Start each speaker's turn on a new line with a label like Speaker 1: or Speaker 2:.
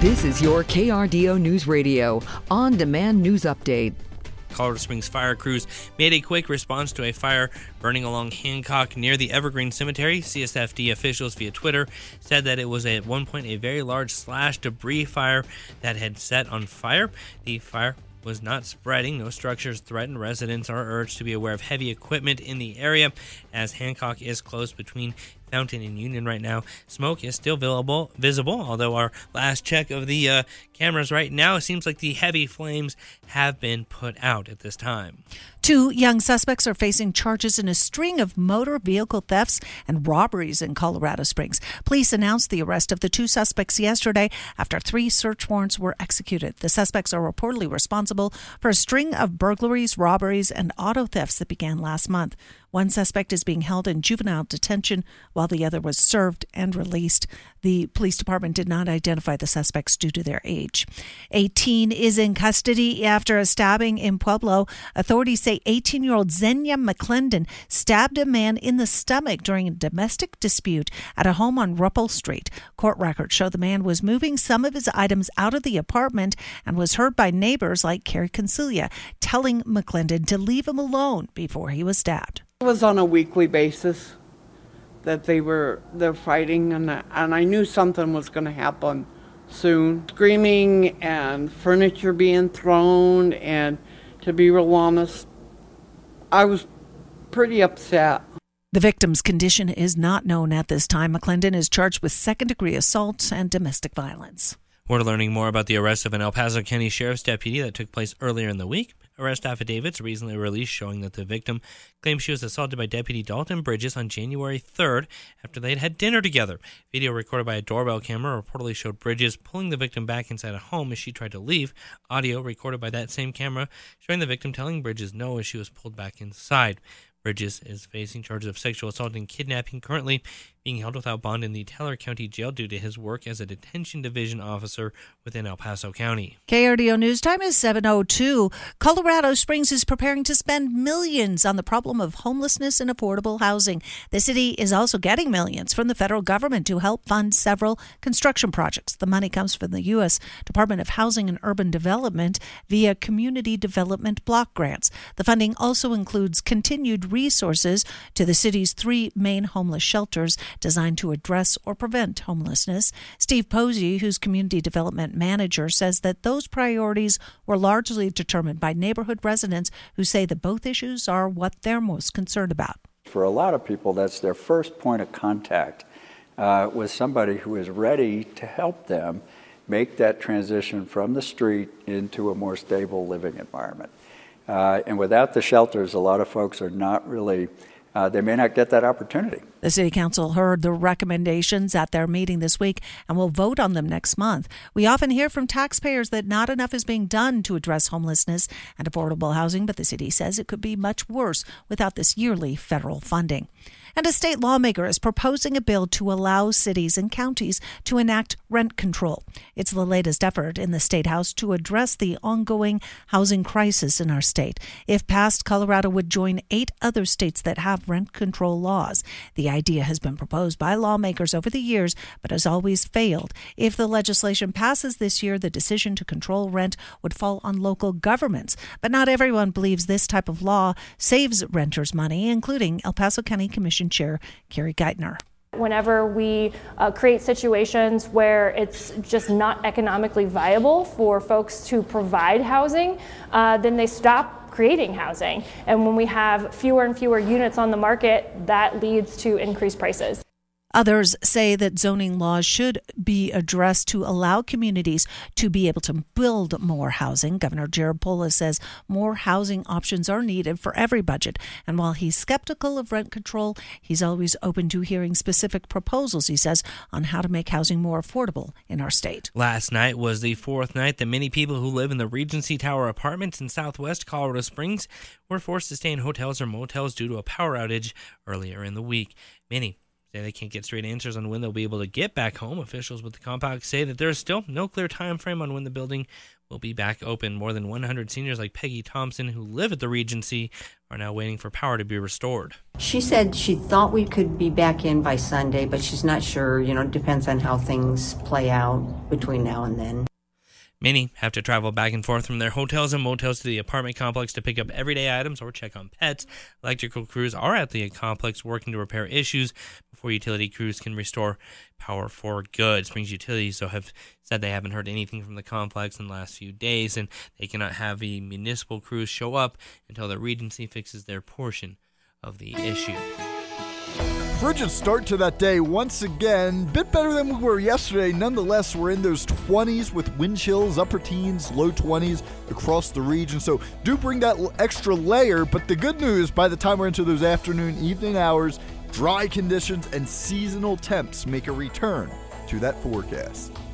Speaker 1: This is your KRDO News Radio on demand news update.
Speaker 2: Colorado Springs fire crews made a quick response to a fire burning along Hancock near the Evergreen Cemetery. CSFD officials via Twitter said that it was at one point a very large slash debris fire that had set on fire. The fire was not spreading. No structures threatened. Residents are urged to be aware of heavy equipment in the area as Hancock is closed between Fountain in Union right now. Smoke is still visible, visible although our last check of the uh, cameras right now, it seems like the heavy flames have been put out at this time.
Speaker 3: Two young suspects are facing charges in a string of motor vehicle thefts and robberies in Colorado Springs. Police announced the arrest of the two suspects yesterday after three search warrants were executed. The suspects are reportedly responsible for a string of burglaries, robberies, and auto thefts that began last month. One suspect is being held in juvenile detention while the other was served and released. The police department did not identify the suspects due to their age. A teen is in custody after a stabbing in Pueblo. Authorities say 18 year old Xenia McClendon stabbed a man in the stomach during a domestic dispute at a home on Ruppel Street. Court records show the man was moving some of his items out of the apartment and was heard by neighbors like Carrie Concilia telling McClendon to leave him alone before he was stabbed.
Speaker 4: It was on a weekly basis that they were they're fighting, and I, and I knew something was going to happen soon. Screaming and furniture being thrown, and to be real honest, I was pretty upset.
Speaker 3: The victim's condition is not known at this time. McClendon is charged with second degree assault and domestic violence.
Speaker 2: We're learning more about the arrest of an El Paso County Sheriff's deputy that took place earlier in the week. Arrest affidavits recently released showing that the victim claimed she was assaulted by Deputy Dalton Bridges on January 3rd after they had had dinner together. Video recorded by a doorbell camera reportedly showed Bridges pulling the victim back inside a home as she tried to leave. Audio recorded by that same camera showing the victim telling Bridges no as she was pulled back inside. Bridges is facing charges of sexual assault and kidnapping, currently being held without bond in the Teller County Jail due to his work as a detention division officer within El Paso County.
Speaker 3: KRDO News Time is 702. Colorado Springs is preparing to spend millions on the problem of homelessness and affordable housing. The city is also getting millions from the federal government to help fund several construction projects. The money comes from the U.S. Department of Housing and Urban Development via Community Development Block Grants. The funding also includes continued resources to the city's three main homeless shelters designed to address or prevent homelessness. Steve Posey, who's community development manager, says that those priorities were largely determined by neighborhood residents who say that both issues are what they're most concerned about.
Speaker 5: For a lot of people, that's their first point of contact uh, with somebody who is ready to help them make that transition from the street into a more stable living environment. Uh, and without the shelters, a lot of folks are not really uh, they may not get that opportunity.
Speaker 3: The City Council heard the recommendations at their meeting this week and will vote on them next month. We often hear from taxpayers that not enough is being done to address homelessness and affordable housing, but the city says it could be much worse without this yearly federal funding. And a state lawmaker is proposing a bill to allow cities and counties to enact rent control. It's the latest effort in the State House to address the ongoing housing crisis in our state. If passed, Colorado would join eight other states that have rent control laws. The idea has been proposed by lawmakers over the years, but has always failed. If the legislation passes this year, the decision to control rent would fall on local governments. But not everyone believes this type of law saves renters money, including El Paso County Commission Chair Carrie Geitner.
Speaker 6: Whenever we uh, create situations where it's just not economically viable for folks to provide housing, uh, then they stop creating housing. And when we have fewer and fewer units on the market, that leads to increased prices.
Speaker 3: Others say that zoning laws should be addressed to allow communities to be able to build more housing. Governor Jared Polis says more housing options are needed for every budget. And while he's skeptical of rent control, he's always open to hearing specific proposals, he says, on how to make housing more affordable in our state.
Speaker 2: Last night was the fourth night that many people who live in the Regency Tower apartments in southwest Colorado Springs were forced to stay in hotels or motels due to a power outage earlier in the week. Many say they can't get straight answers on when they'll be able to get back home. Officials with the complex say that there is still no clear time frame on when the building will be back open. More than 100 seniors like Peggy Thompson, who live at the Regency, are now waiting for power to be restored.
Speaker 7: She said she thought we could be back in by Sunday, but she's not sure. You know, it depends on how things play out between now and then.
Speaker 2: Many have to travel back and forth from their hotels and motels to the apartment complex to pick up everyday items or check on pets. Electrical crews are at the complex working to repair issues before utility crews can restore power for good. Springs Utilities have said they haven't heard anything from the complex in the last few days, and they cannot have the municipal crews show up until the Regency fixes their portion of the issue
Speaker 8: frigid start to that day once again. Bit better than we were yesterday. Nonetheless, we're in those 20s with wind chills, upper teens, low 20s across the region. So do bring that extra layer. But the good news, by the time we're into those afternoon, evening hours, dry conditions and seasonal temps make a return to that forecast.